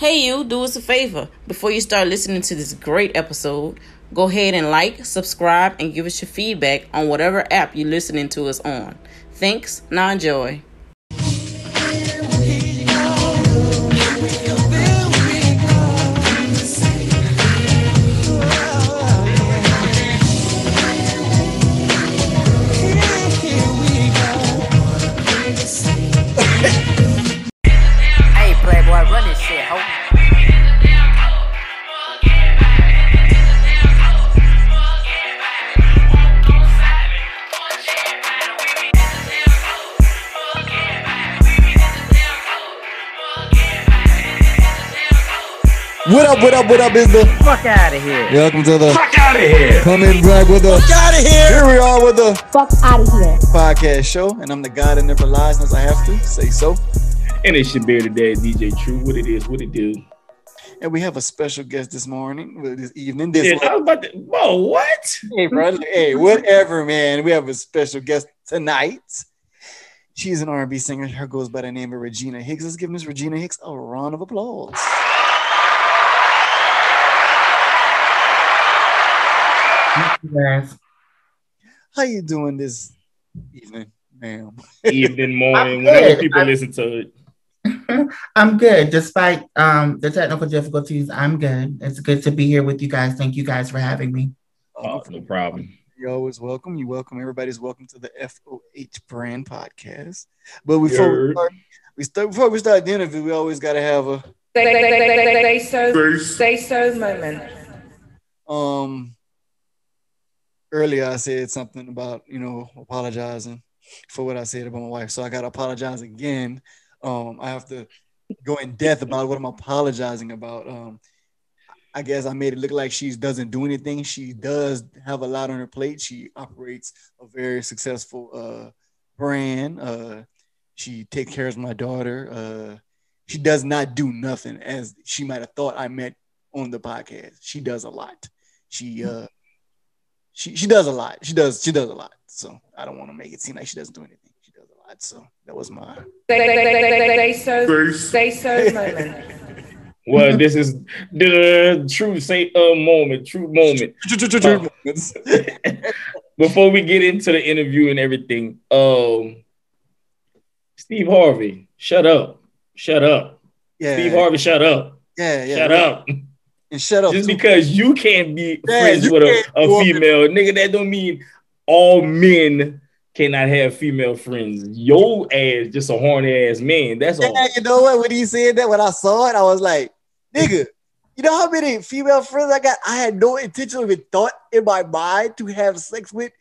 Hey, you, do us a favor. Before you start listening to this great episode, go ahead and like, subscribe, and give us your feedback on whatever app you're listening to us on. Thanks. Now enjoy. Up, what up, what up is the Fuck out of here. Welcome to the Fuck out of here. Coming Black with the out of here. Here we are with the fuck out of here. podcast show, and I'm the guy that never lies unless I have to say so. And it's your bearded dad, DJ Truth. What it is, what it do. And we have a special guest this morning, this evening, this Yeah, I was about to, whoa, what? hey, bro, hey, whatever, man. We have a special guest tonight. She's an R&B singer. Her goes by the name of Regina Hicks. Let's give Miss Regina Hicks a round of applause. Yes. How you doing this evening, ma'am? Evening, morning, I'm whenever people I'm- listen to it. I'm good. Despite um the technical difficulties, I'm good. It's good to be here with you guys. Thank you guys for having me. Oh, no problem. You're always welcome. You welcome. Everybody's welcome to the FOH brand podcast. But before we start, we start before we start the interview, we always gotta have a They, they, they, they, they, they so they so moment. um earlier I said something about, you know, apologizing for what I said about my wife. So I gotta apologize again. Um, I have to go in depth about what I'm apologizing about. Um, I guess I made it look like she doesn't do anything. She does have a lot on her plate. She operates a very successful uh, brand. Uh, she takes care of my daughter. Uh, she does not do nothing as she might have thought I meant on the podcast. She does a lot. She uh, she she does a lot. She does she does a lot. So I don't want to make it seem like she doesn't do anything. She does a lot. So that was my They, they, they, they, they, they so they so moment. Well, this is the true say a moment, true moment. Before we get into the interview and everything, um, Steve Harvey, shut up, shut up. yeah, Steve Harvey, shut up, yeah, yeah. shut yeah. up. And shut up. Just too. because you can't be Yeah, friends with a, a female nigga, that don't mean all men cannot have female friends. Your ass just a horny ass man. That's all. You know what? When he said that, when I saw it, I was like, nigga, you know how many female friends I got? I had no intention of it thought in my mind to have sex with.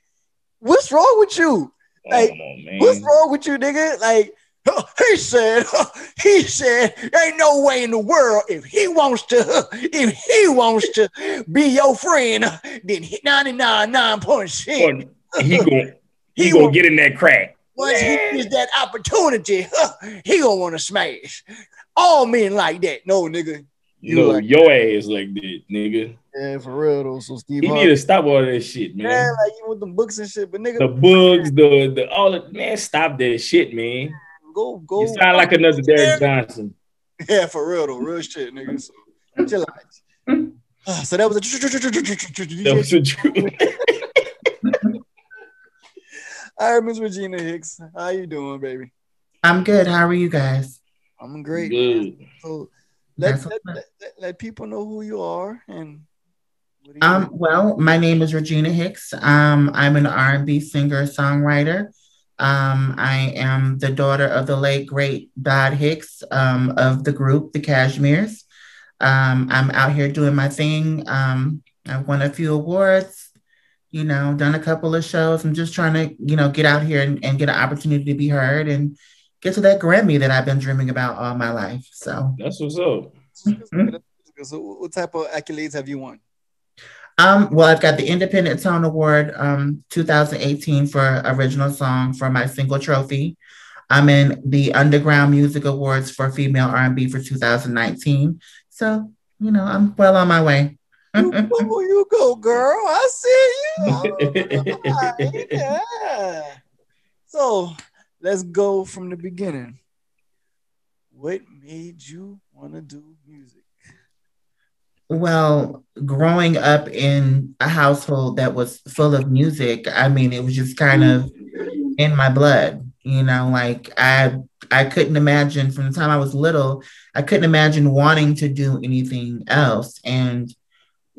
What's wrong with you? Like, Come on, man. What's wrong with you, nigga? Like, he said, he said, ain't no way in the world if he wants to, if he wants to be your friend, then 99.9%. He gonna he, He gonna won't- get in that crack. Once he gets that opportunity, he gonna want to smash. All men like that. No, nigga. You no, like- your ass like that, nigga. Yeah, for real though. So Steve He need to stop all that shit, man. yeah, like even with the books and shit, but nigga, the bugs, the the all the man, stop that shit, man. Go go. You sound like another Derrick Jaxn. Yeah, for real though, real shit, nigga. So chill out. Ah, So that was a That was truth. All right, Miss Regina Hicks, how you doing, baby? I'm good. How are you guys? I'm great. Good. So let, let, let, let, people know who you are and what do you Um, well, my name is Regina Hicks. Um, I'm an R&B singer songwriter. Um, I am the daughter of the late great Dod Hicks um, of the group The Cashmeres. Um, I'm out here doing my thing. Um, I've won a few awards. You know, done a couple of shows. I'm just trying to, you know, get out here and, and get an opportunity to be heard and get to that Grammy that I've been dreaming about all my life. So, That's what's up. so what type of accolades have you won? Um, well, I've got the Independent Tone Award um, 2018 for original song for my single trophy. I'm in the Underground Music Awards for female R&B for 2019. So, you know, I'm well on my way. you, go, you go, girl. I see you. All right, yeah. So let's go from the beginning. what made you want to do music? Well, growing up in a household that was full of music, I mean, it was just kind of in my blood. You know, like I I couldn't imagine from the time I was little, I couldn't imagine wanting to do anything else. And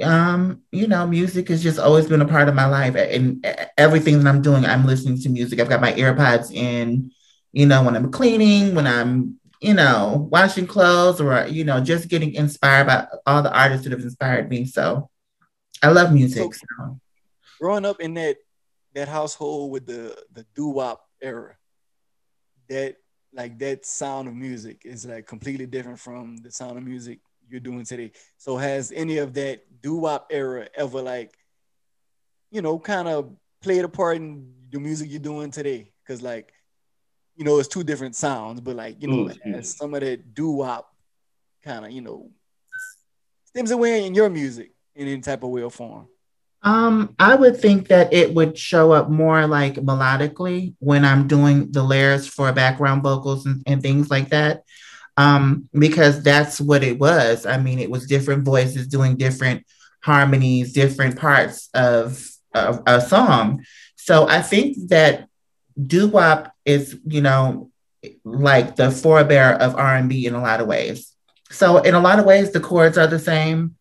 um, you know, music has just always been a part of my life. And everything that I'm doing, I'm listening to music. I've got my AirPods in, you know, when I'm cleaning, when I'm, you know, washing clothes or, you know, just getting inspired by all the artists that have inspired me. So I love music. So, so. Growing up in that that household with the the doo-wop era, that like that sound of music is like completely different from the sound of music you're doing today. So has any of that doo-wop era ever like, you know, kind of played a part in the music you're doing today? Because like, you know, it's two different sounds, but like, you know, mm-hmm. some of that doo-wop kind of, you know, stems away in your music in any type of way or form. Um, I would think that it would show up more like melodically when I'm doing the layers for background vocals and, and things like that um, because that's what it was. I mean, it was different voices doing different harmonies, different parts of, of a song. So I think that doo wop is, you know, like the forebear of R and B in a lot of ways. So in a lot of ways, the chords are the same.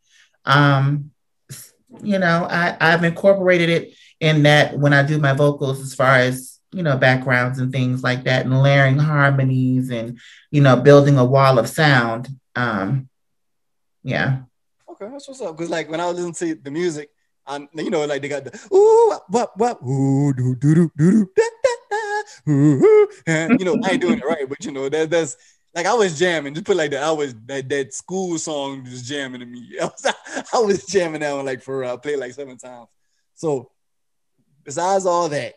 Um, you know, I, I've incorporated it in that when I do my vocals, as far as you know, backgrounds and things like that, and layering harmonies and, you know, building a wall of sound. Um, yeah. Okay, that's what's up. Because like when I was listening to the music, and you know, like they got the ooh, what, what, ooh, do, do, do, do, do, da, da, da, ooh, you know, I ain't doing it right, but you know, that, that's like I was jamming. Just put like that. I was that that school song just jamming to me. I was, I was jamming that one like for I played like seven times. So besides all that,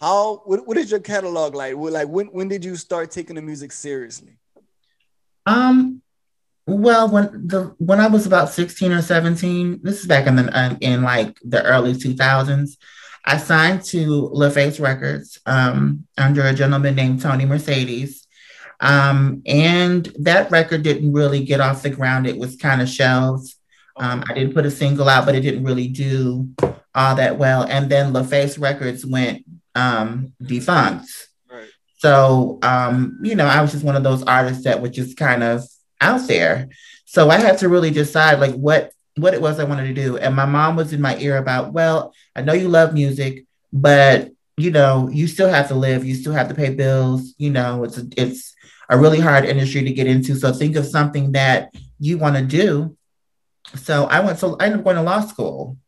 how what, what is your catalog like? Like when when did you start taking the music seriously? Um well, when the when I was about 16 or 17, this is back in the in like the early 2000s, I signed to LaFace Records um, under a gentleman named Tony Mercedes. Um, and that record didn't really get off the ground. It was kind of shelved. Um, I didn't put a single out, but it didn't really do all that well. And then LaFace Records went um, defunct. Right. So, um, you know, I was just one of those artists that was just kind of out there. So I had to really decide like what what it was I wanted to do. And my mom was in my ear about, well, I know you love music, but you know, you still have to live, you still have to pay bills, you know, it's a, it's a really hard industry to get into. So think of something that you want to do. So I went so I ended up going to law school.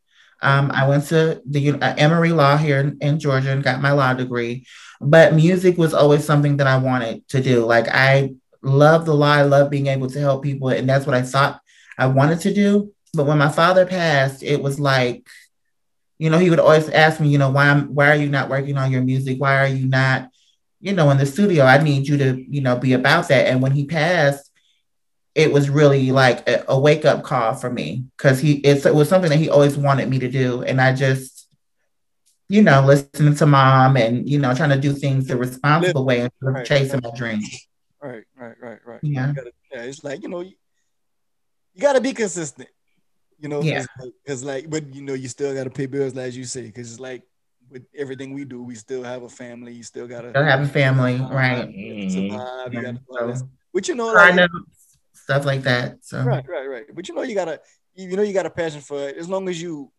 Um, I went to the uh, Emory Law here in, in, Georgia and got my law degree. But music was always something that I wanted to do. Like I love the law, I love being able to help people, and that's what I thought I wanted to do. But when my father passed, it was like, you know, he would always ask me, you know, why why are you not working on your music? Why are you not, you know, in the studio? I need you to, you know, be about that. And when he passed, it was really like a, a wake up call for me because he it was something that he always wanted me to do, and I just, you know, listening to mom and you know trying to do things the responsible way and right, chasing right. my dreams. Right, right, right, right. Yeah, gotta, yeah. It's like you know, you, you got to be consistent. You know, yeah. Because like, but you know, you still got to pay bills, as you say. Because it's like with everything we do, we still have a family. You still gotta have a family, right? Survive. You gotta. So, but you know, like, stuff like that. So right, right, right. But you know, you gotta, you know, you got a passion for it. As long as you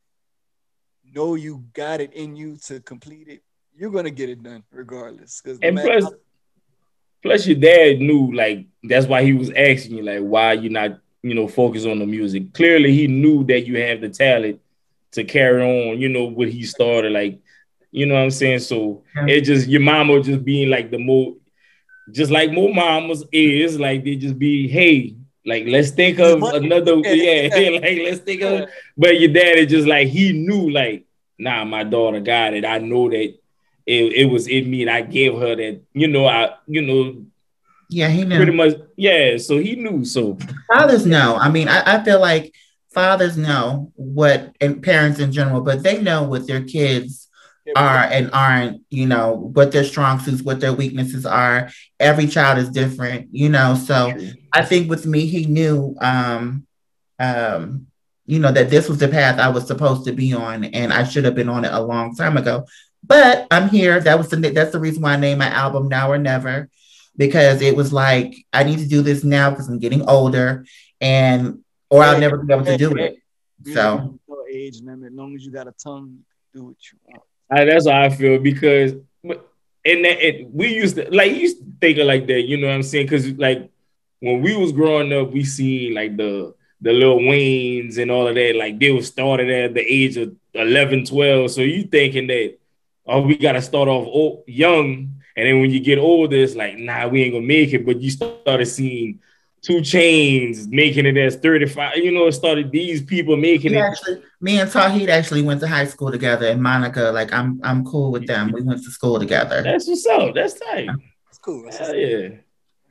know you got it in you to complete it, you're gonna get it done regardless. Because and plus, how- plus your dad knew like that's why he was asking you like why you not you know focus on the music. Clearly, he knew that you have the talent to carry on. You know what he started like. You know what I'm saying? So it just your mama just being like the more just like more mamas is like they just be hey like let's think of another yeah, yeah like let's think of but your dad is just like he knew like nah my daughter got it I know that it, it was in me and I gave her that you know I you know yeah he knew pretty much yeah so he knew so fathers know I mean I, I feel like fathers know what and parents in general but they know what their kids are and aren't, you know, what their strong suits, what their weaknesses are. Every child is different, you know. So I think with me, he knew um um, you know, that this was the path I was supposed to be on and I should have been on it a long time ago. But I'm here. That was the that's the reason why I named my album Now or Never, because it was like I need to do this now because I'm getting older and or I'll never be able to do it. So no age limit, as long as you got a tongue, do what you want. I, that's how I feel because and that it, we used to like used to think of like that, you know what I'm saying? Because like when we was growing up, we seen like the the Lil Waynes and all of that, like they was started at the age of 11, 12. So you thinking that oh, we gotta start off old, young, and then when you get older, it's like, nah, we ain't gonna make it. But you started seeing 2 Chainz making it as 35. You know, it started these people making we it. Actually, me and Tauheed actually went to high school together, and Monica, like I'm, I'm cool with them. We went to school together. That's what's up. That's tight. That's cool. That's Hell yeah.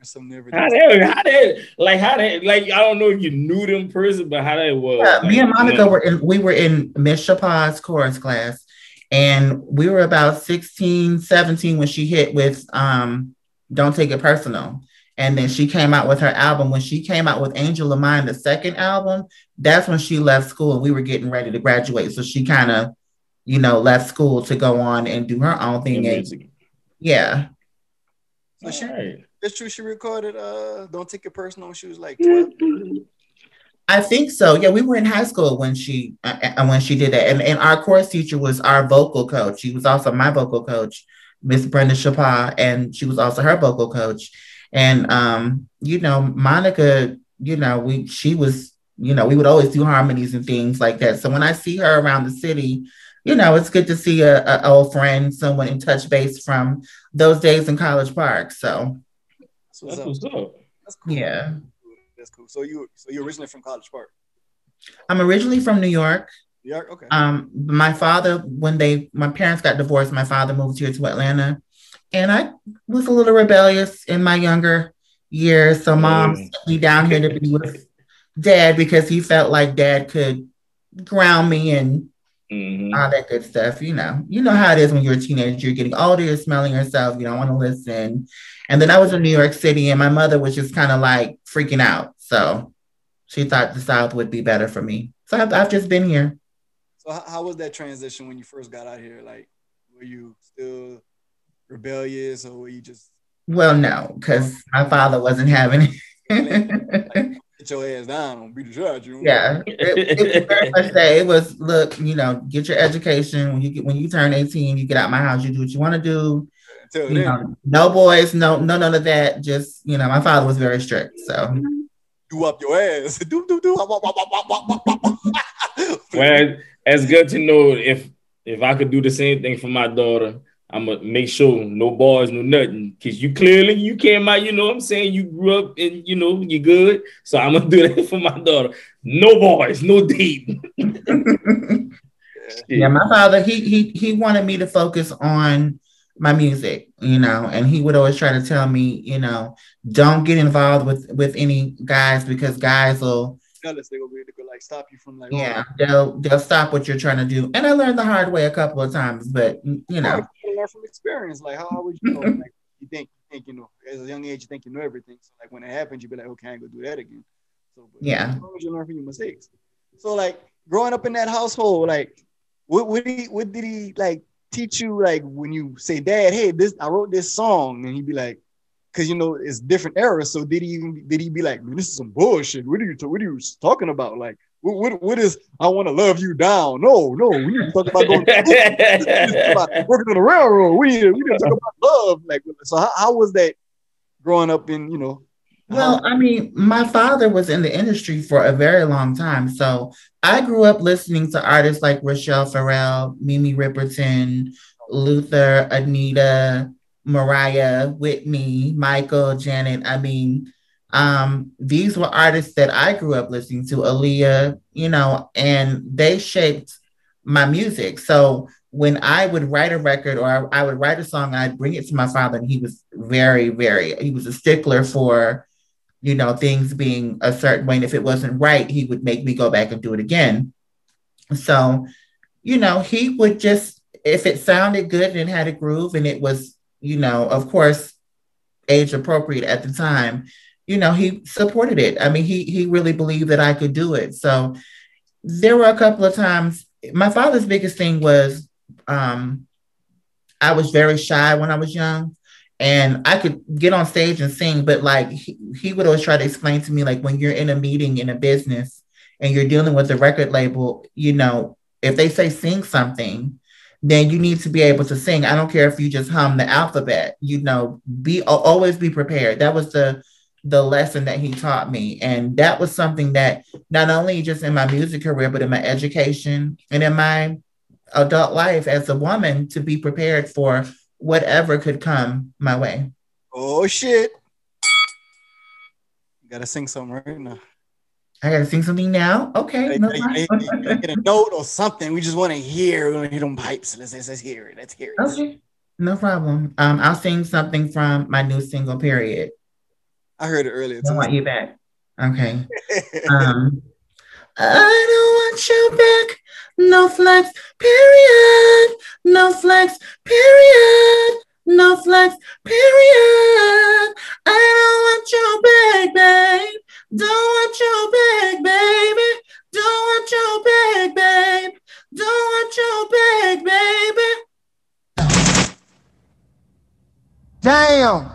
some never. How that, how that, like, how that, like, I don't know if you knew them person, but how that was. Yeah, like, me and Monica you know, were in. We were in Miss Chappah's chorus class, and we were about 16, 17 when she hit with um, "Don't Take It Personal." And then she came out with her album. When she came out with Angel of Mine, the second album, that's when she left school and we were getting ready to graduate. So she kind of, you know, left school to go on and do her own thing. And yeah, So she, Alright. it's true. She recorded. Uh, don't take it personal. when She was like 12. I think so. Yeah, we were in high school when she uh, uh, when she did that, and and our course teacher was our vocal coach. She was also my vocal coach, Miss Brenda Chapah, and she was also her vocal coach. And um, you know, Monica, you know, we she was, you know, we would always do harmonies and things like that. So when I see her around the city, you know, it's good to see a, a old friend, someone in touch base from those days in College Park. So That's That's up. what's up. That's cool. yeah, That's cool. So you, so you're originally from College Park, I'm originally from New York. New York. Okay. Um, my father, when they, my parents got divorced, my father moved here to Atlanta, and I was a little rebellious in my younger years. So mom Mm. sent me down here to be with dad because he felt like dad could ground me and Mhm. all that good stuff. You know, you know how it is when you're a teenager. You're getting older, you're smelling yourself. You don't want to listen. And then I was in New York City, and my mother was just kind of like freaking out. So she thought the South would be better for me. So I've, I've just been here. so how, how was that transition when you first got out here? Like, were you still rebellious, or were you just Well, no, because my father wasn't having it. get your ass down and beat the out you? yeah, it, it was very much that. It was look, you know, get your education. When you get when you turn eighteen, you get out my house. You do what you want to do. Until You then, know, no boys, no, no, none of that. Just you know, my father was very strict. So do up your ass. Do do do. Well, it's good to know if if I could do the same thing for my daughter, I'm gonna make sure no boys, no nothing. Cause you clearly you came out, you know what I'm saying? You grew up and you know you're good. So I'm gonna do that for my daughter. No boys, no dating. yeah, my father he he he wanted me to focus on my music, you know, and he would always try to tell me, you know, don't get involved with with any guys because guys will Jealous, they gonna be could like stop you from like yeah they'll they'll stop what you're trying to do and i learned the hard way a couple of times but you know you learn from experience. Like how, how would you know? Mm-hmm. like you think you think you know as a young age you think you know everything. So like when it happens, you be like, okay, I ain't gonna do that again. So but Yeah. long as you learn from your mistakes. So like growing up in that household, like what what he what did he like teach you like when you say, Dad, hey, this I wrote this song, and he'd be like, because you know it's different eras. So did he even did he be like, Man, this is some bullshit? What are you what are you talking about? Like what what, what is I want to love you down? No, no, we need to talk about going about working on the railroad. We need we need to talk about love. Like so how, how was that growing up in, you know, well i mean my father was in the industry for a very long time. So i grew up listening to artists like Rachelle Ferrell Minnie Riperton luther anita mariah whitney michael janet. I mean um, these were artists that I grew up listening to, Aaliyah, you know, and they shaped my music. So when I would write a record or I would write a song, I'd bring it to my father, and he was very, very, he was a stickler for, you know, things being a certain way. And if it wasn't right, he would make me go back and do it again. So, you know, he would just, if it sounded good and had a groove and it was, you know, of course, age appropriate at the time, you know, he supported it. I mean, he he really believed that I could do it. So there were a couple of times. My father's biggest thing was um, I was very shy when I was young, and I could get on stage and sing, but like he, he would always try to explain to me, like when you're in a meeting in a business and you're dealing with a record label, you know, if they say sing something, then you need to be able to sing. I don't care if you just hum the alphabet, you know, be always be prepared. That was the the lesson that he taught me. And that was something that not only just in my music career, but in my education and in my adult life as a woman to be prepared for whatever could come my way. Oh shit. gotta sing something right now. I gotta sing something now. Okay. No get a note or something. We just want to hear. We're gonna hear them pipes. Let's, let's, let's hear it. Let's hear it. Okay. No problem. Um, I'll sing something from my new single, period. I heard it earlier. I want you back. Okay. um, I don't want you back. No flex, period. No flex, period. No flex, period. I don't want you back, babe. Don't want you back, baby. Don't want you back, babe. Don't want you back, baby. Damn.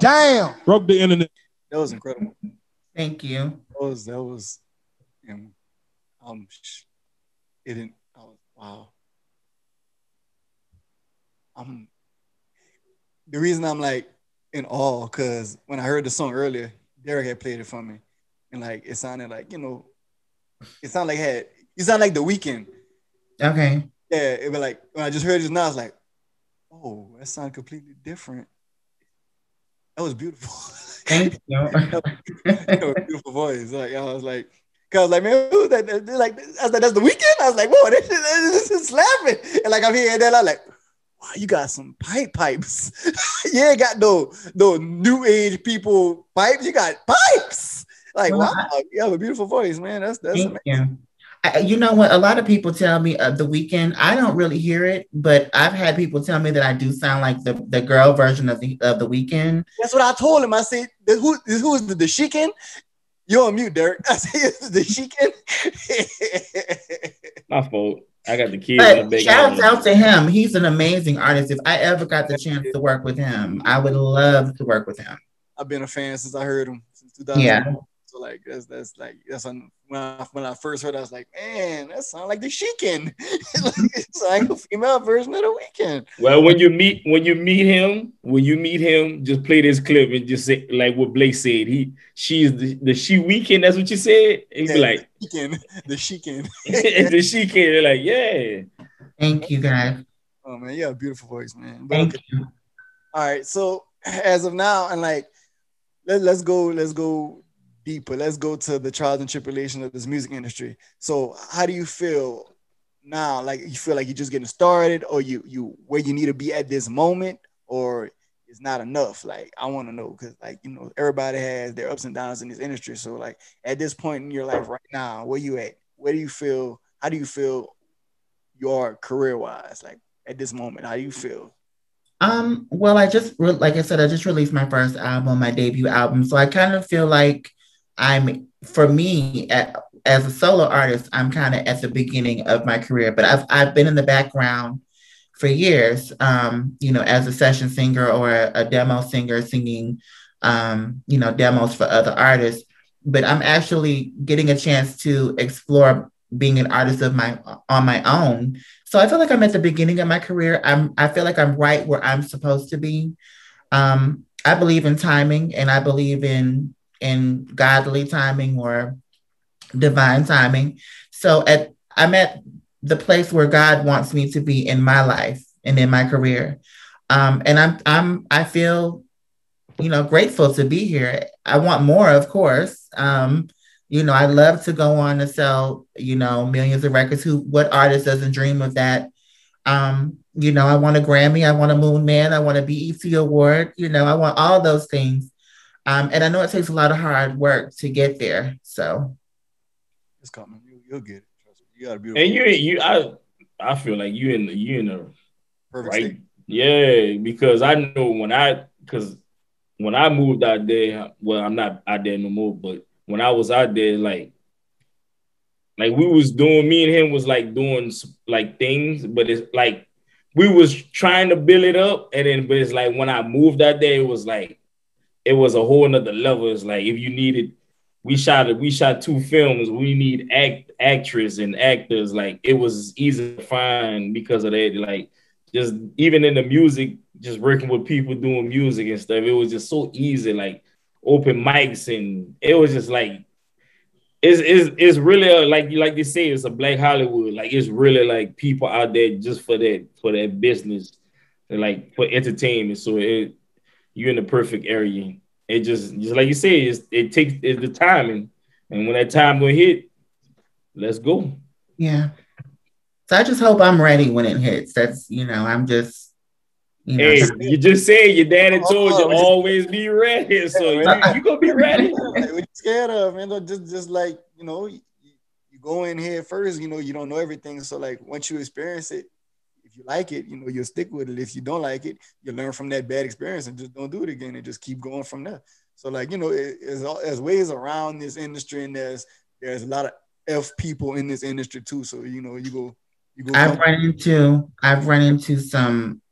Damn. Broke the internet. That was incredible. Thank you. That was that was um, um it didn't oh, wow. I'm the reason I'm like in awe because when I heard the song earlier, Derek had played it for me. And like it sounded like, you know, it sounded like it had it sounded like the Weeknd. Okay. Yeah, it was like when I just heard it now, I was like, oh, that sounded completely different. That was beautiful. Thank you. that, was, beautiful voice. Like I was like, cause like man, who that? Like I was like, that's the Weeknd. I was like, whoa, this, this is slapping. And like I'm here and then I'm like, wow, you got some pipe pipes. you ain't got no no new age people pipes. You got pipes. Like well, wow, I, you have a beautiful voice, man. That's that's amazing. You. I, you know what? A lot of people tell me uh, the Weeknd. I don't really hear it, but I've had people tell me that I do sound like the, the girl version of the of the Weeknd. That's what I told him. I said, "Who who is the, the Sheekin?" You're on mute, Derek. I said, "The Sheekin." My fault. I got the kids. But shout out to him. He's an amazing artist. If I ever got the chance to work with him, I would love to work with him. I've been a fan since I heard him since Yeah. So like that's that's like that's on when I when I first heard, it, I was like, man, that sounds like the Sheekin. it's like a female version of the Weeknd. Well, when you meet when you meet him, when you meet him, just play this clip and just say like what Blake said. He she's the, the she Weeknd. That's what you said. He'd yeah, be like the Sheekin, the Sheekin, the Sheekin. They're like, yeah. Thank you, guys. Oh man, you have a beautiful voice, man. But Thank okay. you. All right, so as of now, and like, let, let's go, let's go deeper. Let's go to the trials and tribulations of this music industry. So, how do you feel now? Like you feel like you're just getting started, or you you where you need to be at this moment, or it's not enough. Like I want to know because like you know everybody has their ups and downs in this industry. So like at this point in your life right now, where you at? Where do you feel? How do you feel your career wise? Like at this moment, how do you feel? Um, well, I just like I said, I just released my first album, my debut album. So I kind of feel like I'm for me as a solo artist, I'm kind of at the beginning of my career, but I've I've been in the background for years, um, you know, as a session singer or a, a demo singer singing, um, you know, demos for other artists. But I'm actually getting a chance to explore being an artist of my on my own. So I feel like I'm at the beginning of my career. I'm I feel like I'm right where I'm supposed to be. Um, I believe in timing and I believe in in godly timing or divine timing. So at I'm at the place where God wants me to be in my life and in my career. Um, and I'm I'm I feel, you know, grateful to be here. I want more, of course. Um, you know, I love to go on to sell, you know, millions of records. Who what artist doesn't dream of that? Um, you know, I want a Grammy, I want a Moon Man, I want a BET award, you know, I want all those things. Um, and I know it takes a lot of hard work to get there. So it's coming. You, will get it. You got to be. And you, you, I, I feel like you in the you in the Perfect right. state. Yeah, because I know when I because when I moved out there, well, I'm not out there no more, but when I was out there, like like we was doing, me and him was like doing like things, but it's like we was trying to build it up, and then but it's like when I moved out there, it was like it was a whole nother level. It's like if you needed, we shot it, we shot two films. We need act actress and actors. Like it was easy to find because of that. Like just even in the music, just working with people doing music and stuff, it was just so easy. Like open mics and it was just like it's it's, it's really a, like like you say, it's a black Hollywood. Like it's really like people out there just for that for that business, like for entertainment. So it you're in the perfect area. It just just like you say, it's, it takes it's the timing, and when that time will hit, let's go. Yeah. So I just hope I'm ready when it hits. That's you know, I'm just you know, Hey, you just said your daddy told you Oh, always be ready, so you, you gonna be ready. Like, what you scared of, man? Though, Just, just like you know, you, you go in here first. You know, you don't know everything. So like, once you experience it, if you like it, you know, you'll stick with it. If you don't like it, you learn from that bad experience and just don't do it again and just keep going from there. So like, you know, it, there's, there's ways around this industry, and there's there's a lot of f people in this industry too. So you know, you go, you go. I've run into I've run into some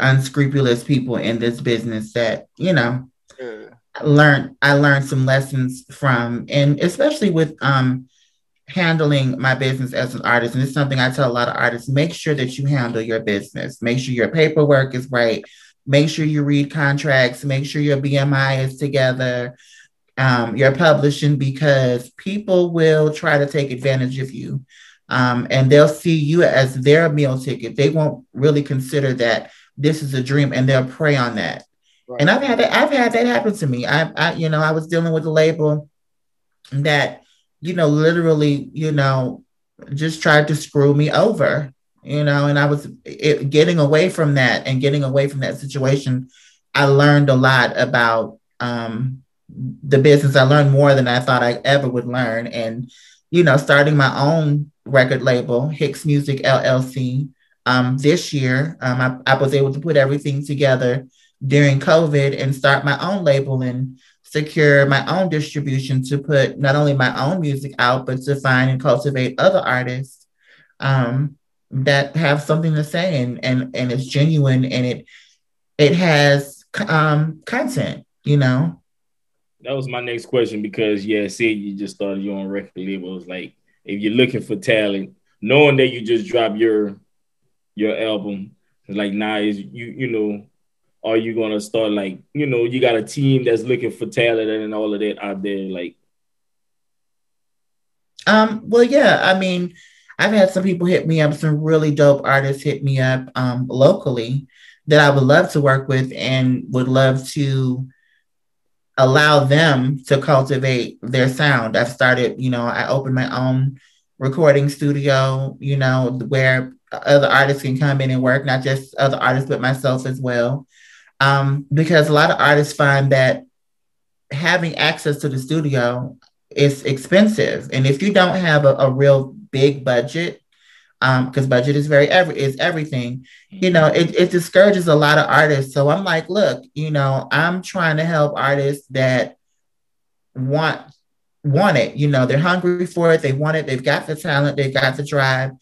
unscrupulous people in this business that you know Yeah. learned I learned some lessons from and especially with um handling my business as an artist. And it's something I tell a lot of artists make sure that you handle your business. Make sure your paperwork is right. Make sure you read contracts. Make sure your BMI is together um, your publishing because people will try to take advantage of you. Um, and they'll see you as their meal ticket. They won't really consider that this is a dream and they'll prey on that. And I've had that. I've had that happen to me. I, I, you know, I was dealing with a label that, you know, literally, you know, just tried to screw me over. You know, and I was it, getting away from that and getting away from that situation. I learned a lot about um, the business. I learned more than I thought I ever would learn. And, you know, starting my own record label, Hicks Music LLC, um, this year, um, I, I was able to put everything together during COVID and start my own label and secure my own distribution to put not only my own music out, but to find and cultivate other artists um, that have something to say and and and it's genuine and it it has um, content, you know. That was my next question because yeah, see, you just started your own record label. It's like if you're looking for talent, knowing that you just dropped your your album, like now is you you know, are you gonna start like you know you got a team that's looking for talent and all of that out there like Um, well, yeah, I mean, I've had some people hit me up, some really dope artists hit me up um, locally that I would love to work with and would love to allow them to cultivate their sound. I've started, you know, I opened my own recording studio, you know, where other artists can come in and work, not just other artists, but myself as well. Um, because a lot of artists find that having access to the studio is expensive. And if you don't have a, a real big budget, because budget is very every is everything, you know, it, it discourages a lot of artists. So I'm like, look, you know, I'm trying to help artists that want want it. You know, they're hungry for it, they want it, they've got the talent, they've got the drive,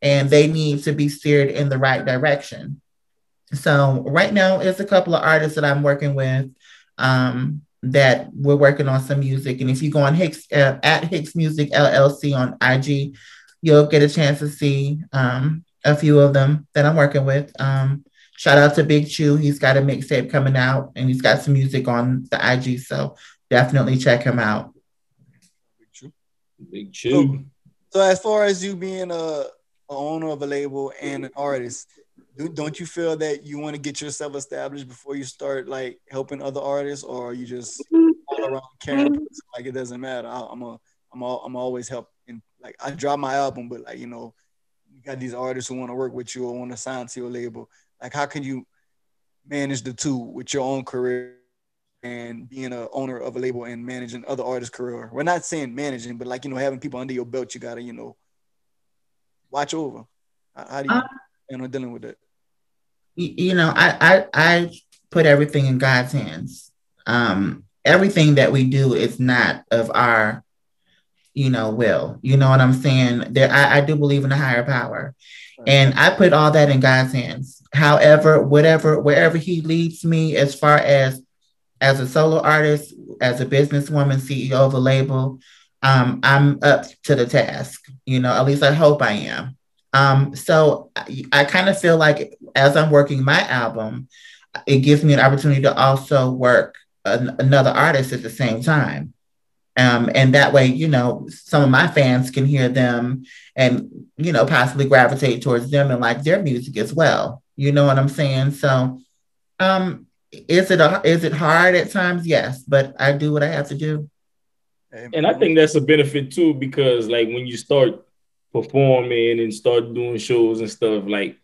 and they need to be steered in the right direction. So right now, it's a couple of artists that I'm working with. Um, that we're working on some music. And if you go on Hicks uh, at Hicks Music LLC on IG, you'll get a chance to see um, a few of them that I'm working with. Um, shout out to Big Chew. He's got a mixtape coming out and he's got some music on the IG. So definitely check him out. big chew. Big Chew. So as far as you being a, a owner of a label and an artist, do, don't you feel that you want to get yourself established before you start like helping other artists, or are you just all around caring like it doesn't matter? I, I'm a I'm all, I'm always helping. Like I drop my album, but like you know, you got these artists who want to work with you or want to sign to your label. Like how can you manage the two with your own career and being a owner of a label and managing other artists' career? We're not saying managing, but like you know, having people under your belt, you gotta you know watch over. How, do you, uh, you know, dealing with it? You know, I, I, I put everything in God's hands. Um, everything that we do is not of our, you know, will. You know what I'm saying? There, I, I do believe in a higher power, right. and I put all that in God's hands. However, whatever, wherever He leads me, as far as as a solo artist, as a businesswoman, CEO of a label, um, I'm up to the task. You know, at least I hope I am. Um, so I, I kind of feel like as I'm working my album, it gives me an opportunity to also work an, another artist at the same time. Um, and that way, you know, some of my fans can hear them and, you know, possibly gravitate towards them and like their music as well. You know what I'm saying? So, um, is it a, is it hard at times? Yes, but I do what I have to do. And I think that's a benefit too, because like when you start performing and start doing shows and stuff, like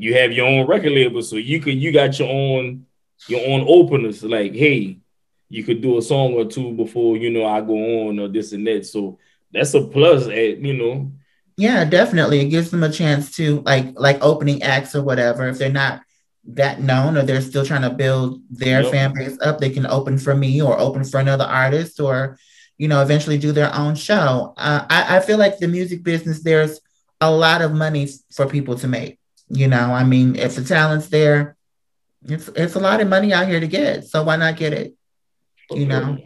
you have your own record label, so you could you got your own your own openers. Like, hey, you could do a song or two before you know I go on or this and that. So that's a plus. At you know. Yeah, definitely. It gives them a chance to like like opening acts or whatever. If they're not that known or they're still trying to build their yep. fan base up, they can open for me or open for another artist or you know eventually do their own show. Uh, I, I feel like the music business there's a lot of money for people to make. You know, I mean, if the talent's there, it's it's a lot of money out here to get. So why not get it? You know.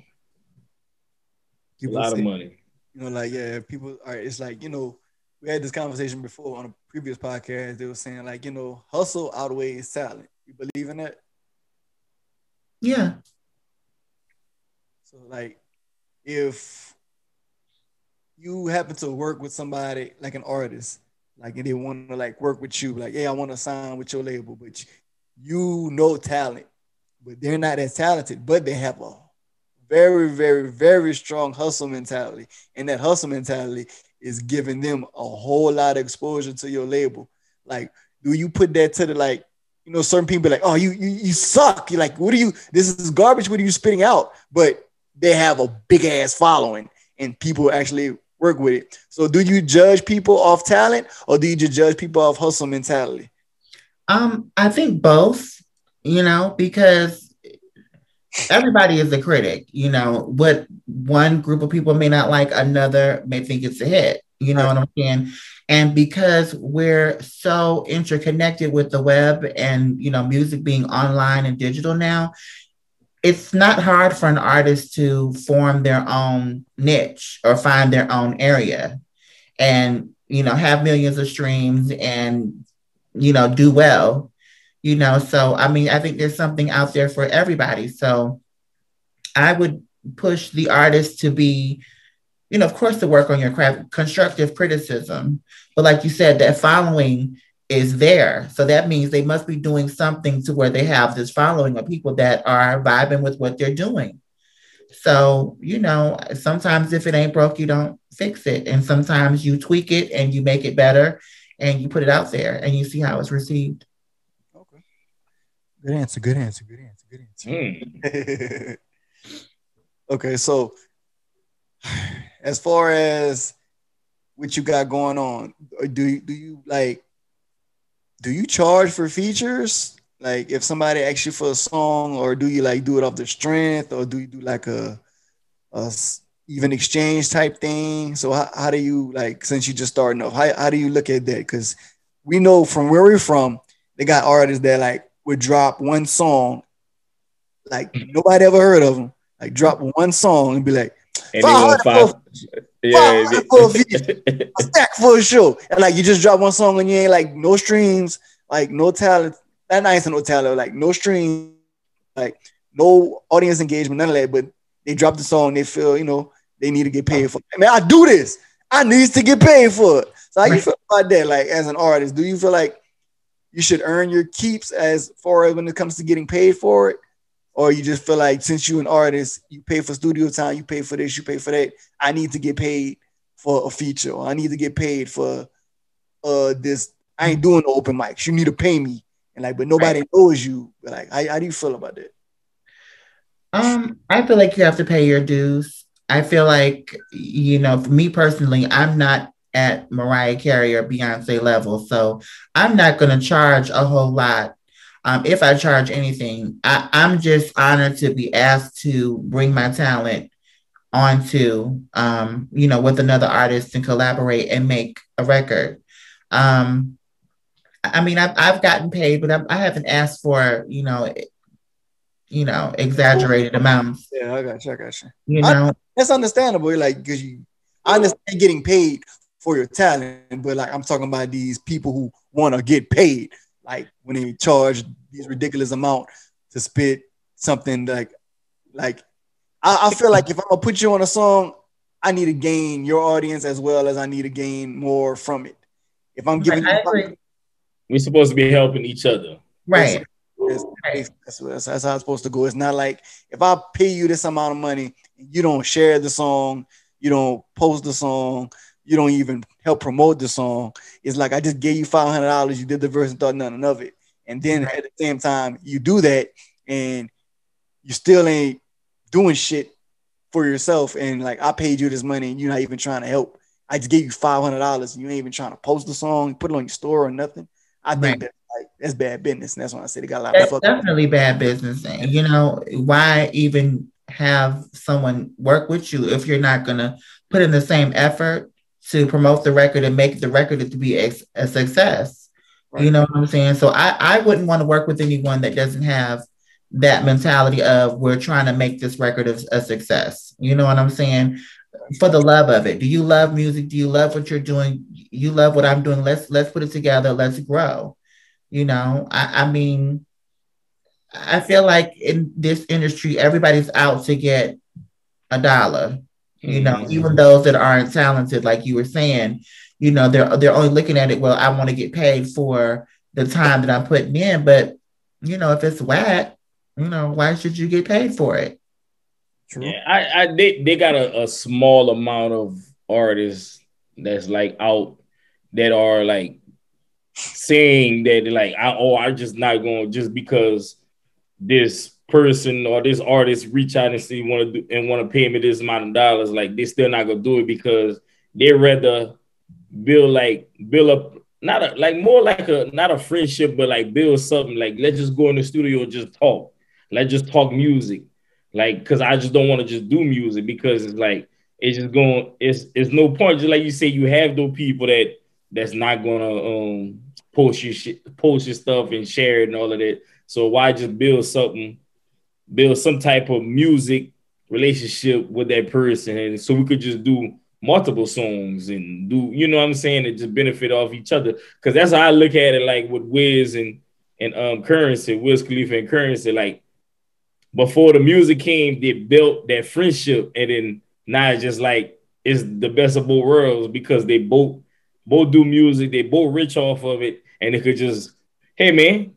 a lot of money. You know, like yeah, people are. It's like you know, we had this conversation before on a previous podcast. They were saying like you know, hustle outweighs talent. You believe in that? Yeah. So like, if you happen to work with somebody like an artist like and they want to like work with you, like, hey, I want to sign with your label, but you know talent, but they're not as talented, but they have a very, very, very strong hustle mentality. And that hustle mentality is giving them a whole lot of exposure to your label. Like, do you put that to the like, you know, certain people like, oh, you you, you suck. You're like, what are you? This is garbage. What are you spitting out? But they have a big ass following, and people actually work with it. So do you judge people off talent or do you just judge people off hustle mentality? Um, I think both, you know, because everybody is a critic, you know, what one group of people may not like, another may think it's a hit. You know right. what I'm saying? And because we're so interconnected with the web and you know, music being online and digital now, it's not hard for an artist to form their own niche or find their own area and you know have millions of streams and you know do well you know? So i mean i think there's something out there for everybody. So i would push the artist to be you know of course to work on your craft constructive criticism. But like you said that following is there. So that means they must be doing something to where they have this following of people that are vibing with what they're doing. So, you know, sometimes if it ain't broke, you don't fix it. And sometimes you tweak it and you make it better and you put it out there and you see how it's received. Okay. Good answer. Good answer. Good answer. Good answer. Mm. okay. So, as far as what you got going on, do you, do you like do you charge for features? Like if somebody asks you for a song, or do you like do it off the strength, or do you do like a, a even exchange type thing? So how, how do you like since you just starting off, how, how do you look at that? Because we know from where we're from, they got artists that like would drop one song, like mm. nobody ever heard of them, like drop one song and be like, and five, yeah, for a, a stack for a show, and like you just drop one song and you ain't like no streams, like no talent. That nice and no talent, like no streams, like no audience engagement, none of that. But they drop the song, they feel you know they need to get paid for. It. Man, I do this. I need to get paid for it. So how you feel about that? Like as an artist, do you feel like you should earn your keeps as far as when it comes to getting paid for it? Or you just feel like since you're an artist, you pay for studio time, you pay for this, you pay for that. I need to get paid for a feature, or I need to get paid for uh this. I ain't doing no open mics. You need to pay me, and like, but nobody right. knows you. Like, how, how do you feel about that? Um, I feel like you have to pay your dues. I feel like you know, for me personally, I'm not at Mariah Carey or Beyonce level. So I'm not going to charge a whole lot. Um, if I charge anything, I, I'm just honored to be asked to bring my talent onto, um, you know, with another artist and collaborate and make a record. Um, I mean, I've, I've gotten paid, but I'm, I have not asked for, you know, you know, exaggerated amounts. Yeah, I got you. I got you. You know, I, that's understandable. Like, because you, I understand getting paid for your talent, but like, I'm talking about these people who want to get paid. Like when he charged these ridiculous amount to spit something like, like, I, I feel like if I'm gonna put you on a song, I need to gain your audience as well as I need to gain more from it. If I'm giving, you, we're supposed to be helping each other, right? That's, that's, that's, how it's supposed to go. It's not like if I pay you this amount of money, you don't share the song, you don't post the song, you don't even help promote the song. It's like I just gave you five hundred dollars, you did the verse and thought nothing of it, and then at the same time you do that and you still ain't doing shit for yourself. And like I paid you this money and you're not even trying to help. I just gave you five hundred dollars and you ain't even trying to post the song, put it on your store or nothing. I think right. that like that's bad business. And that's why I said they got a lot that's of definitely bad business. And you know, why even have someone work with you if you're not gonna put in the same effort to promote the record and make the record to be a, a success? Right. You know what I'm saying? So I, I wouldn't want to work with anyone that doesn't have that mentality of we're trying to make this record a, a success. You know what I'm saying? For the love of it. Do you love music? Do you love what you're doing? You love what I'm doing. Let's let's put it together. Let's grow. You know, I, I mean, I feel like in this industry, everybody's out to get a dollar. You know, mm-hmm. even those that aren't talented, like you were saying, you know, they're they're only looking at it. Well, I want to get paid for the time that I'm putting in, but you know, if it's whack, you know, why should you get paid for it? True. Yeah, I, I they, they got a, a small amount of artists that's like out that are like saying that like I oh I'm just not going just because this person or this artist reach out and see want to and want to pay me this amount of dollars like they still not gonna do it because they rather build like build up not a like more like a not a friendship but like build something. Like let's just go in the studio and just talk. Let's just talk music. Like because I just don't want to just do music because it's like it's just going it's it's no point. Just like you say you have those people that that's not gonna um post your shit, post your stuff and share it and all of that. So why just build something, build some type of music relationship with that person, and so we could just do multiple songs and do you know what I'm saying? And just benefit off each other. Because that's how I look at it like with Wiz and and um Curren$y Wiz Khalifa and Curren$y, like before the music came they built that friendship. And then now it's just like it's the best of both worlds because they both both do music, they both rich off of it, and they could just, hey man,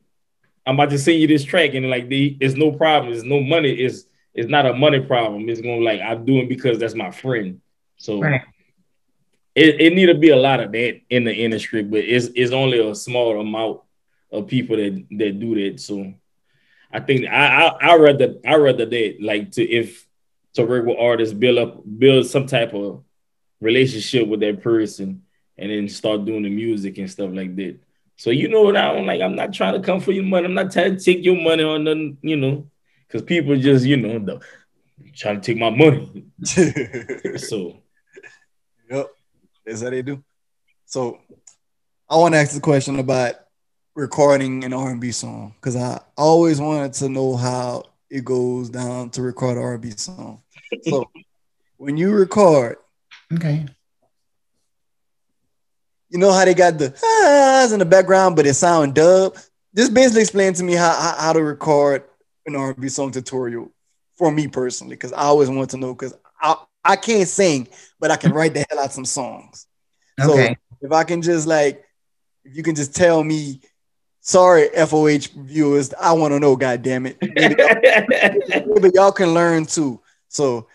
I'm about to send you this track, and like the it's no problem, it's no money, it's it's not a money problem. It's gonna like I'm doing because that's my friend. So right. it, it need to be a lot of that in the industry, but it's it's only a small amount of people that that do that. So I think I I I rather I rather that like to if to work with artists build up build some type of relationship with that person and then start doing the music and stuff like that. So you know what I'm like. I'm not trying to come for your money. I'm not trying to take your money on nothing, you know, because people just you know the, trying to take my money. so, yep, that's how they do. So, I want to ask the question about recording an R&B song because I always wanted to know how it goes down to record an R&B song. So, when you record, okay, you know how they got the ahs in the background, but it sound dub. Just basically explain to me how, how, how to record an R&B song tutorial for me personally, because I always want to know because I, I can't sing, but I can write the hell out some songs. Okay. So if I can just like, if you can just tell me, sorry, FOH viewers, I want to know, God damn it. Maybe y'all, maybe y'all can learn too. So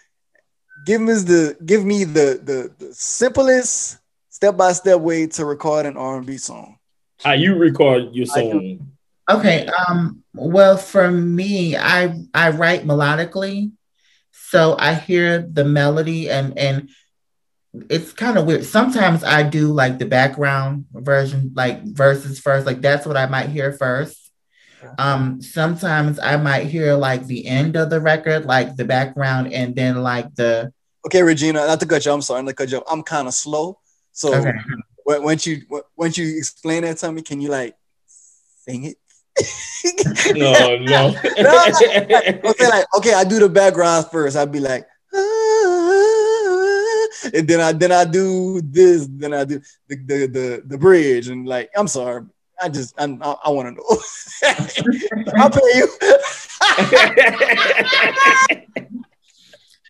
give me the give me the the, the simplest step by step way to record an R and B song. How you record your song? Okay. Um. Well, for me, I I write melodically, so I hear the melody and and it's kind of weird. Sometimes I do like the background version, like verses first. Like that's what I might hear first. Um, sometimes I might hear like the end of the record, like the background, and then like the. Okay, Regina, not to cut you. I'm sorry, not to cut you. I'm kind of slow, so Okay. when- once you once you explain that to me, can you like sing it? No, no. okay, like okay, I do the background first. I'd be like, "Ah," and then I then I do this, then I do the the the, the bridge, and like I'm sorry, I just I'm, I, I want to know. I'll pay you.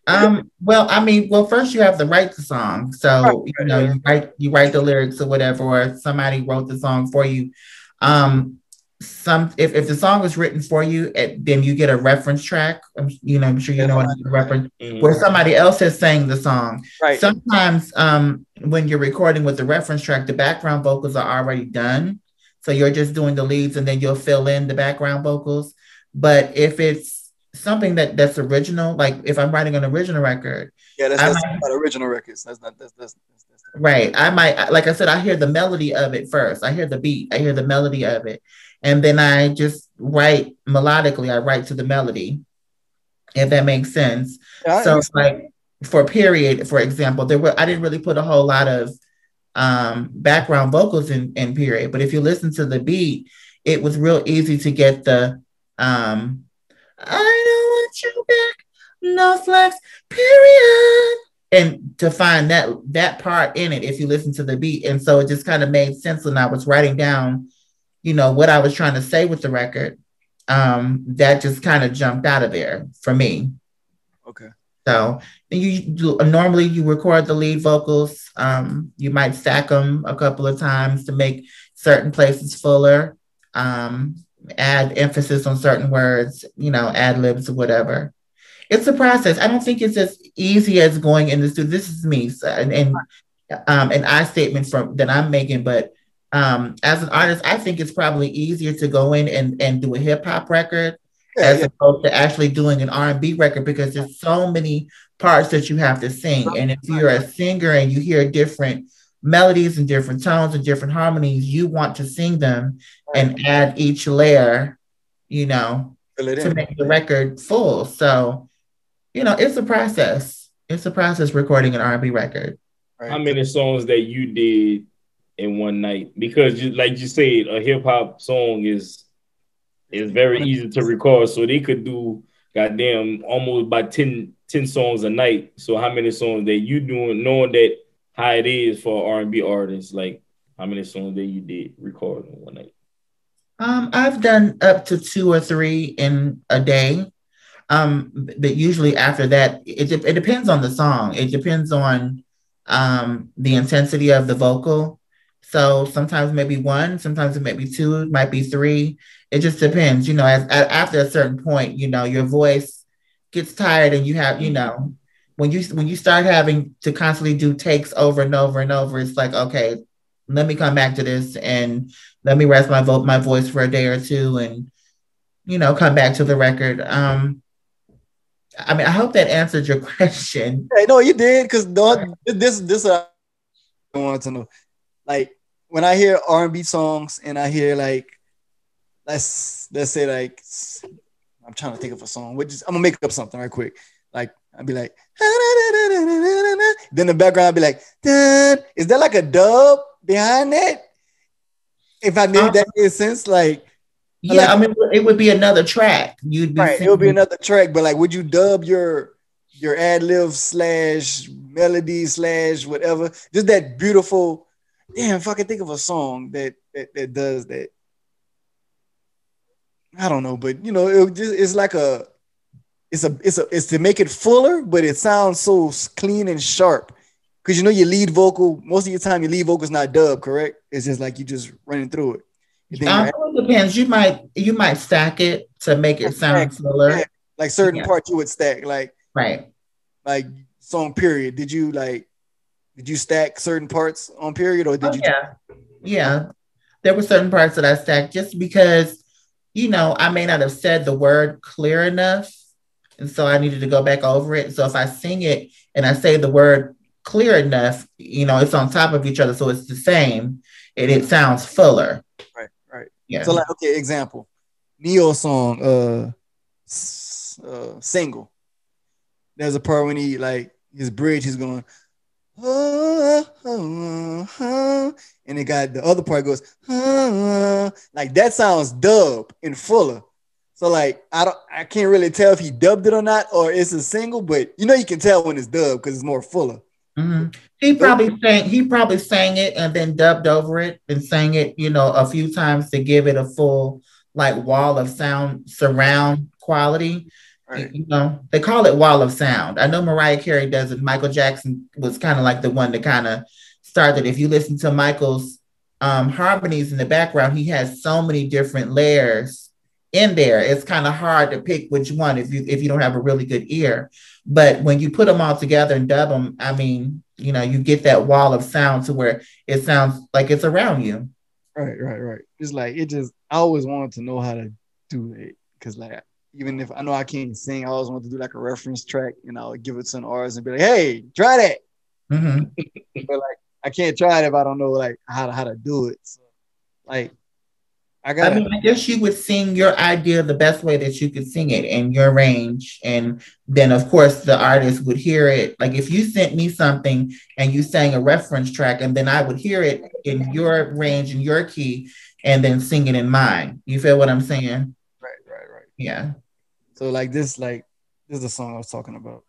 Um, well, I mean, well, first you have to write the song. So, you know, you write you write the lyrics or whatever, or somebody wrote the song for you. Um, some if, if the song was written for you, it, then you get a reference track. I'm, you know, I'm sure you know what a reference where somebody else has sang the song. right. Sometimes um, when you're recording with the reference track, the background vocals are already done. So you're just doing the leads and then you'll fill in the background vocals. But if it's something that that's original, like if I'm writing an original record, yeah, that's, that's might- not original records. That's not that's that's, that's, that's right, I might, like I said, I hear the melody of it first. I hear the beat, I hear the melody of it. And then I just write melodically, I write to the melody, if that makes sense. Yeah, so like for period for example there were i didn't really put a whole lot of um background vocals in in period but if you listen to the beat it was real easy to get the um i no flex period and to find that that part in it if you listen to the beat and so it just kind of made sense when i was writing down you know what i was trying to say with the record um that just kind of jumped out of there for me okay. so and you do, normally you record the lead vocals. Um, you might stack them a couple of times to make certain places fuller. Um, add emphasis on certain words. You know, ad libs or whatever. It's a process. I don't think it's as easy as going in the studio. This is me so, and, and um, an I statement from that I'm making, but um, as an artist, I think it's probably easier to go in and, and do a hip hop record Yeah, as yeah. opposed to actually doing an R&B record because there's so many parts that you have to sing. And if you're a singer and you hear different melodies and different tones and different harmonies, you want to sing them and add each layer, you know, to make the record full. So, you know, it's a process. It's a process recording an R&B record. Right. How many songs that you did in one night? Because you, like you said, a hip hop song is is very easy to record. So they could do goddamn almost about 10, 10 songs a night. So how many songs that you doing, knowing that how it is for R and B artists, like how many songs that you did record in one night? Um, I've done up to two or three in a day. Um, but usually after that, it, it depends on the song. It depends on um, the intensity of the vocal. So sometimes maybe one, sometimes it may be two, might be three. It just depends. You know, as, a- after a certain point, you know, your voice gets tired, and you have, you know, when you when you start having to constantly do takes over and over and over, it's like, okay, let me come back to this and let me rest my vote my voice for a day or two and you know come back to the record um i mean i hope that answered your question Hey, no, you did because this this uh, I wanted to know. Like when I hear R and B songs and I hear like let's let's say like I'm trying to think of a song. Which is I'm gonna make up something right quick. Like I'd be like then the background I'd be like is that like a dub behind that? If I made that make sense, like yeah i mean it would be another track you'd be right, it would be another track, but like would you dub your your ad lib slash melody slash whatever? Just that beautiful. Damn, if I can think of a song that that, that does that. I don't know, but you know, it just it's like a it's a it's a it's to make it fuller, but it sounds so clean and sharp. Cause you know your lead vocal, most of your time your lead vocal is not dub, correct? It's just like you just running through it. Um, it depends you might you might stack it to make it sound fuller Yeah. like certain Yeah. parts you would stack, like right like song period did you like did you stack certain parts on period or did Oh, you yeah yeah there were certain parts that i stacked just because you know i may not have said the word clear enough and so i needed to go back over it so if i sing it and i say the word clear enough. You know, it's on top of each other, so it's the same, and it sounds fuller. Right. Yeah. So like, okay, example, Ne-Yo song, uh, uh, single. There's a part when he like his bridge, he's going, "Ah, ah, ah," and it got the other part goes, "Ah," like that sounds dub and fuller. So like I don't, I can't really tell if he dubbed it or not, or it's a single, but you know you can tell when it's dubbed because it's more fuller. Mhm. He probably sang he probably sang it and then dubbed over it and sang it, you know, a few times to give it a full like wall of sound surround quality. Right. You know, they call it wall of sound. I know Mariah Carey does it. Michael Jackson was kind of like the one that kind of started. If you listen to Michael's um, harmonies in the background, he has so many different layers in there. It's kind of hard to pick which one if you if you don't have a really good ear. But when you put them all together and dub them, I mean, you know, you get that wall of sound to where it sounds like it's around you. Right, right, right. It's like it just I always wanted to know how to do it because like even if I know I can't sing, I always want to do like a reference track and I'll give it to an artist and be like, hey, try that. Mhm. But like I can't try it if I don't know like how to how to do it. So, like I I mean, I guess you would sing your idea the best way that you could sing it in your range. And then, of course, the artist would hear it. Like if you sent me something and you sang a reference track, and then I would hear it in your range, in your key, and then sing it in mine. You feel what I'm saying? right, right, right. Yeah. So like this, like this is the song I was talking about.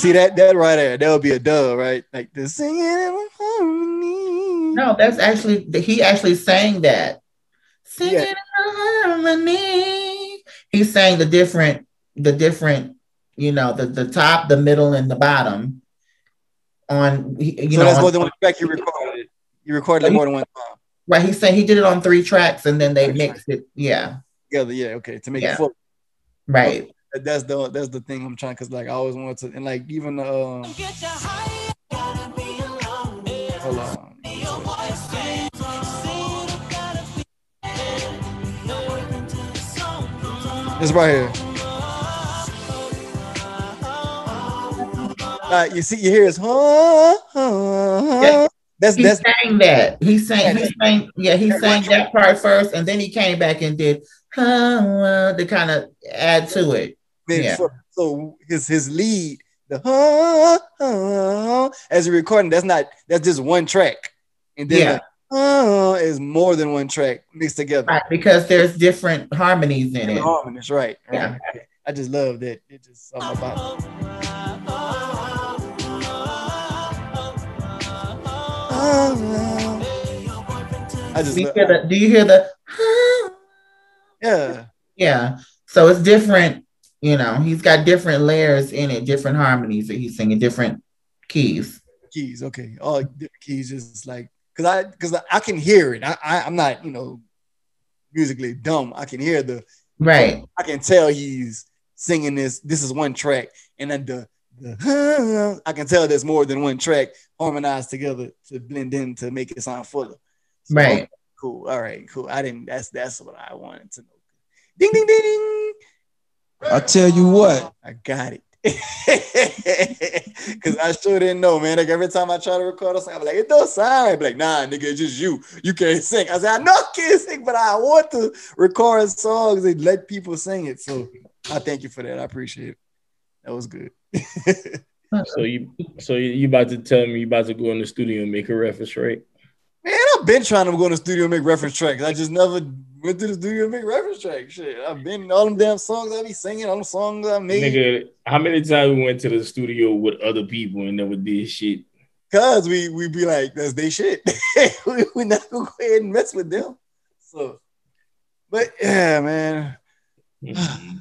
See that that right there, that would be a dub, right? Like the singing in harmony. No, that's actually, he actually sang that. Singing Yeah. in harmony. He sang the different, the different, you know, the, the top, the middle, and the bottom. On, you so know, that's more than one track you recorded. You recorded it more than one time Right, he said he did it on three tracks and then they mixed it. Yeah, together. Yeah, okay, to make Yeah. it full. right. That- That's the that's the thing I'm trying because like I always wanted to and like even um Get you high, gotta be alone. hold on. Your voice sings, sing, gotta be Listen to the song. It's right here. Uh, you see, you hear it's huh, huh, Yeah. that's He that's sang that. He sang. He sang. Yeah, he sang that part first, and then he came back and did uh, to kind of add to it. Then yeah. so, so his his lead the huh, huh, as a recording that's not that's just one track and then Yeah. the is more than one track mixed together. Right, because there's different harmonies in And it. harmonies, right? Yeah. right. I just love that. It just something about it. I just Do you hear the? Do you hear the? yeah. Yeah. So it's different. You know, he's got different layers in it, different harmonies that he's singing, different keys. keys. Okay, all keys is like because I because I can hear it. I, I I'm not you know musically dumb. I can hear the Right. I can tell he's singing this. This is one track, and then the the I can tell there's more than one track harmonized together to blend in to make it sound fuller. So, Right. okay, cool. All right. Cool. I didn't. That's that's what I wanted to know. Ding ding ding. Ding. I tell you what, I got it. Cause I sure didn't know, man. Like every time I try to record a song, I'm like, it don't sound right. Like, nah, nigga, it's just you. You can't sing. I said, I know I can't sing, but I want to record songs and let people sing it. So I thank you for that. I appreciate it. That was good. So you, so you, you about to tell me you about to go in the studio and make a reference, right? Man, I've been trying to go in the studio and make reference tracks. I just never went to the studio and make reference track. Shit, I've been all them damn songs I be singing, all the songs I made. Nigga, how many times we went to the studio with other people and never did shit? Cause we we be like, that's they shit. we we not gonna go ahead and mess with them. So, but yeah, man, mm-hmm.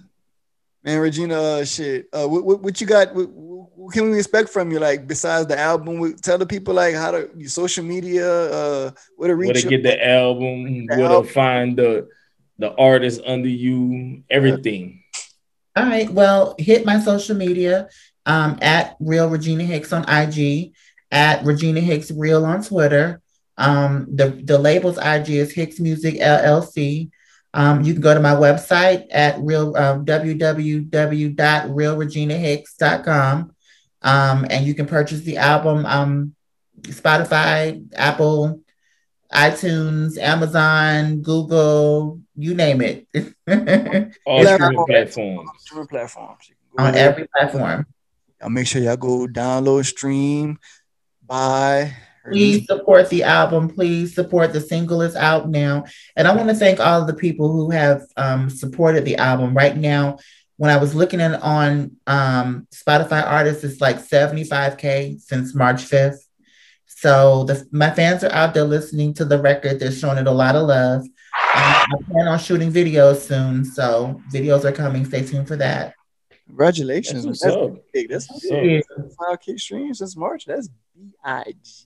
Man, Regina, uh, shit. Uh, what, what, what you got? What, what can we expect from you? Like besides the album, tell the people like how to your social media, uh, where to reach, Where to get the album, The where to find the the artist under you, everything. All right. Well, hit my social media um, at Real Regina Hicks on IG, at Regina Hicks Real on Twitter. Um, the, the label's IG is Hicks Music LLC. Um, you can go to my website at real uh, www.realreginahicks.com um, and you can purchase the album um, Spotify, Apple, iTunes, Amazon, Google, you name it. All streaming on- platforms. Streaming platforms. You can go on every platform. Y'all make sure y'all go download, stream, buy. Her Please support the album. Please support the single is out now. And I want to thank all of the people who have um, supported the album. Right now, when I was looking at on um, Spotify artists, it's like 75K since March 5th. So the, my fans are out there listening to the record. They're showing it a lot of love. Um, I plan on shooting videos soon. So videos are coming. Stay tuned for that. Congratulations. That's That's, what's up. big. That's What's big. Five K streams since March. That's B I G.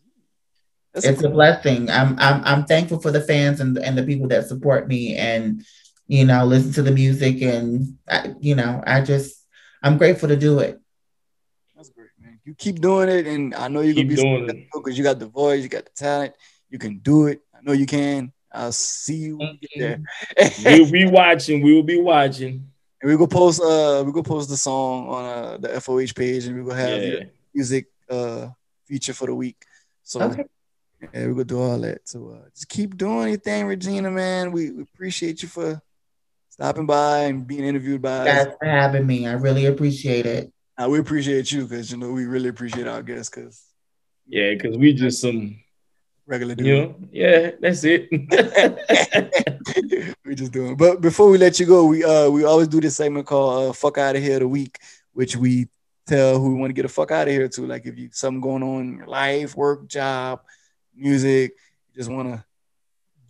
That's it's a blessing. I'm I'm I'm thankful for the fans and and the people that support me and you know listen to the music and I, you know I just I'm grateful to do it. That's great, man. You keep doing it, and I know you're gonna be doing it. because you got the voice, you got the talent, you can do it. I know you can. I'll see you when get there. We'll be watching. We will be watching. And we go post uh we go post the song on uh, the FOH page and we will have Yeah. music uh feature for the week. So Okay. Yeah, we're gonna do all that. So uh, just keep doing your thing, Regina, man. We, we appreciate you for stopping by and being interviewed by Guys us. for having me. I really appreciate it. Uh, we appreciate you because you know we really appreciate our guests because Yeah, because we just some, regular you dude. know, yeah, that's it. we just doing. But before we let you go, we uh we always do this segment called uh, "Fuck Out of Here" the week, which we tell who we want to get a fuck out of here to. Like if you something going on in your life, work, job, music, you just want to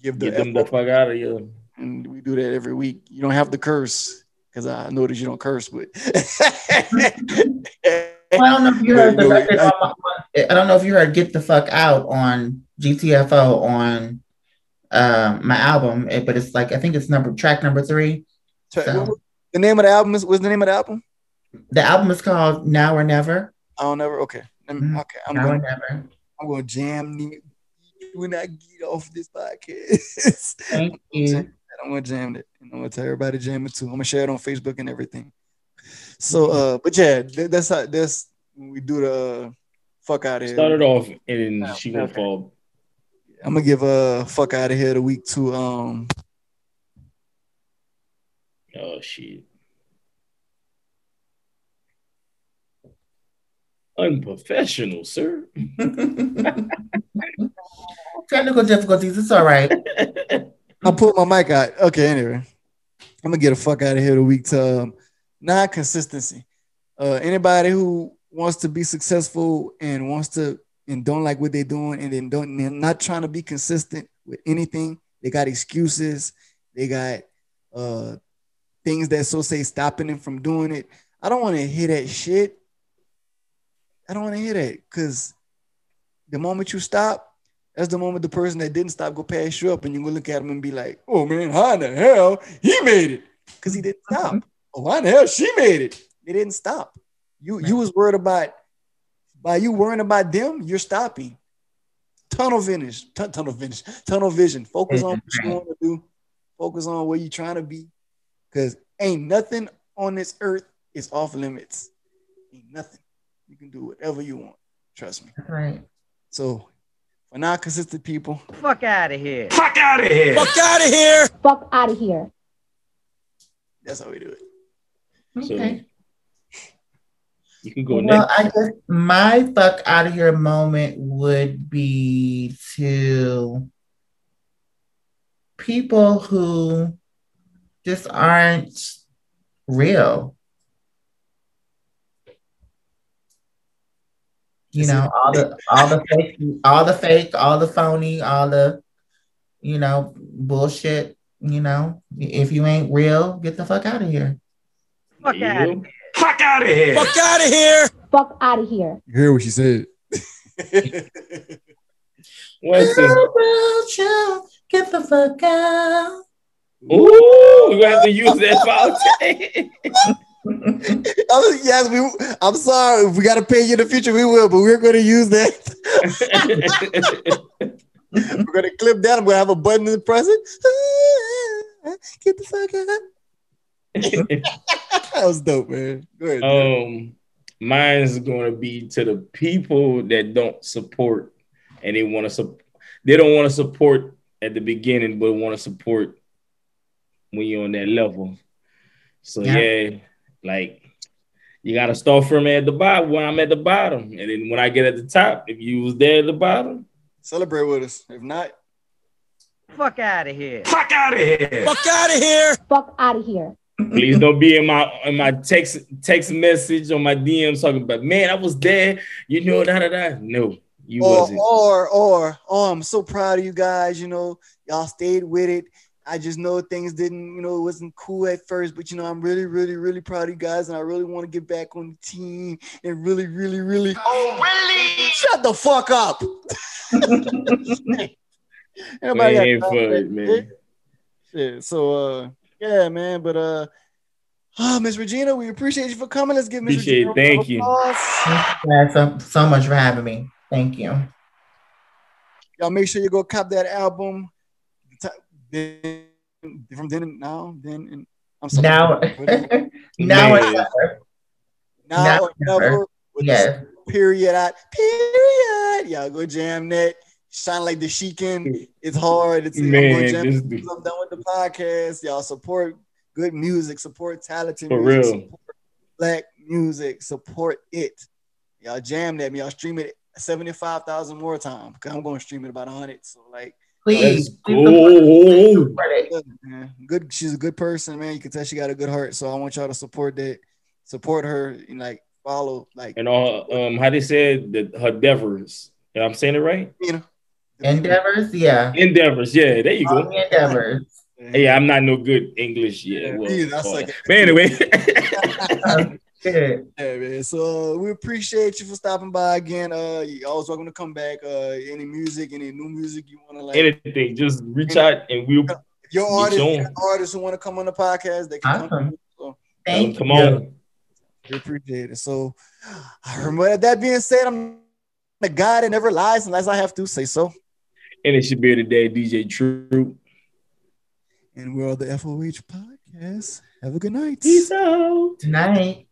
give the, Get them the fuck out of you. and we do that every week. You don't have to curse because I notice you don't curse, but I don't know if you heard the But- but record. I- on my- I don't know if you heard "Get the Fuck Out" on GTFO on uh, my album, eh, but it's like I think it's number track number three. So the name of the album is what's the name of the album? the album is called "Now or Never." I don't never. Okay, Let me- Mhm. okay. I'm Now or going. Never. I'm going to jam the- when I get off this podcast. Thank you. I'm gonna jam it. And I'm gonna tell everybody to jam it too. I'm gonna share it on Facebook and everything. So, uh, but yeah, th- that's how that's when we do the uh, fuck out of here. Started off and then she gonna okay. fall. I'm gonna give a fuck out of here the week to um Oh shit. Unprofessional, sir. Technical difficulties. It's all right. I put my mic out. Okay, anyway. I'm gonna get a fuck out of here the week to um, non-consistency. Uh anybody who wants to be successful and wants to and don't like what they're doing and then don't they're not trying to be consistent with anything. They got excuses, they got uh things that so say stopping them from doing it. I don't want to hear that shit. I don't want to hear that because the moment you stop, that's the moment the person that didn't stop go pass you up, and you go look at him and be like, "Oh man, how in the hell he made it?" Because he didn't mm-hmm. stop. oh, how in the hell she made it? They didn't stop. You you was worried about by you worrying about them, you're stopping. Tunnel vision, tu- tunnel vision, tunnel vision. Focus on what you mm-hmm. want to do. Focus on where you're trying to be, because ain't nothing on this earth is off limits. Ain't nothing. You can do whatever you want. Trust me. That's right. So for non-consistent people, Fuck out of here. Fuck out of here. fuck out of here. Fuck out of here. That's how we do it. So Okay. you can go Well, next. I guess my fuck out of here moment would be to people who just aren't real. You know, all the all the fake, all the fake, all the phony, all the you know bullshit. You know, if you ain't real, get the fuck out of here. Fuck out of go. Fuck out of here. Fuck out of here. Fuck out of here. You hear what she said? What's this? Real get the fuck out. Ooh, we're gonna have to use that for I was, yes, we. I'm sorry if we got to pay you in the future. We will, but we're going to use that. We're gonna clip that. I'm gonna have a button in the present. Get the fuck out. that was dope, man. Go ahead. dude. um, mine's going to be to the people that don't support, and they want to support. They don't want to support at the beginning, but want to support when you're on that level. So Yeah. yeah, like you got to start from at the bottom. When I'm at the bottom, and then when I get at the top, if you was there at the bottom, Celebrate with us. If not, Fuck out of here. Fuck out of here. fuck out of here. Fuck out of here. please don't be in my in my text text message or my DMs talking about man, I was there, you know, da da da. No, you Or, wasn't. or, or, oh, I'm so proud of you guys. You know, y'all stayed with it. I just know things didn't, you know, it wasn't cool at first, but you know, I'm really, really, really proud of you guys, and I really want to get back on the team and really, really, really. Oh, really? Shut the fuck up. Everybody Man, time for for it, man. shit. Shit. So, uh, yeah, man. But uh, oh, Miss Regina, we appreciate you for coming. Let's give Miss Regina it. a round Thank you. applause. So, so much for having me. Thank you. Y'all make sure you go cop that album. Then, from then and now, then and I'm sorry. Now, What- now Man. never. now, now or never. never. With Yes. the period out. Period. Y'all go jam that. Shine like the Sheekin. It's hard. It's Man, going jam. this I'm done with the podcast. Y'all support good music. Support talented For music. real. Support black music. Support it. Y'all jam that. Me. Y'all stream it 75,000 more times. Cause I'm going to stream it about 100. So like, Please. Go. good. Good. She's a good person, man. You can tell she got a good heart. So I want y'all to support that. Support her and like follow, like And all um how they said that her endeavors. Yeah, I'm saying it right? you know. Endeavors, yeah. Endeavors, yeah, there you go. the endeavors. Yeah, I'm not no good English yet. Yeah, Well, me either. I uh, but anyway, Yeah, man. So uh, we appreciate you for stopping by again. Uh, you always welcome to come back. Uh, any music, any new music you want to like. anything, just reach out and we'll If your be artists, your artists who want to come on the podcast, they can come. Awesome. So Thank come you. on. we appreciate it. So, but that being said, I'm the guy that never lies unless I have to say so. And it should be today, DJ Truth. And we're on the FOH podcast. Have a good night. Peace out. Good night.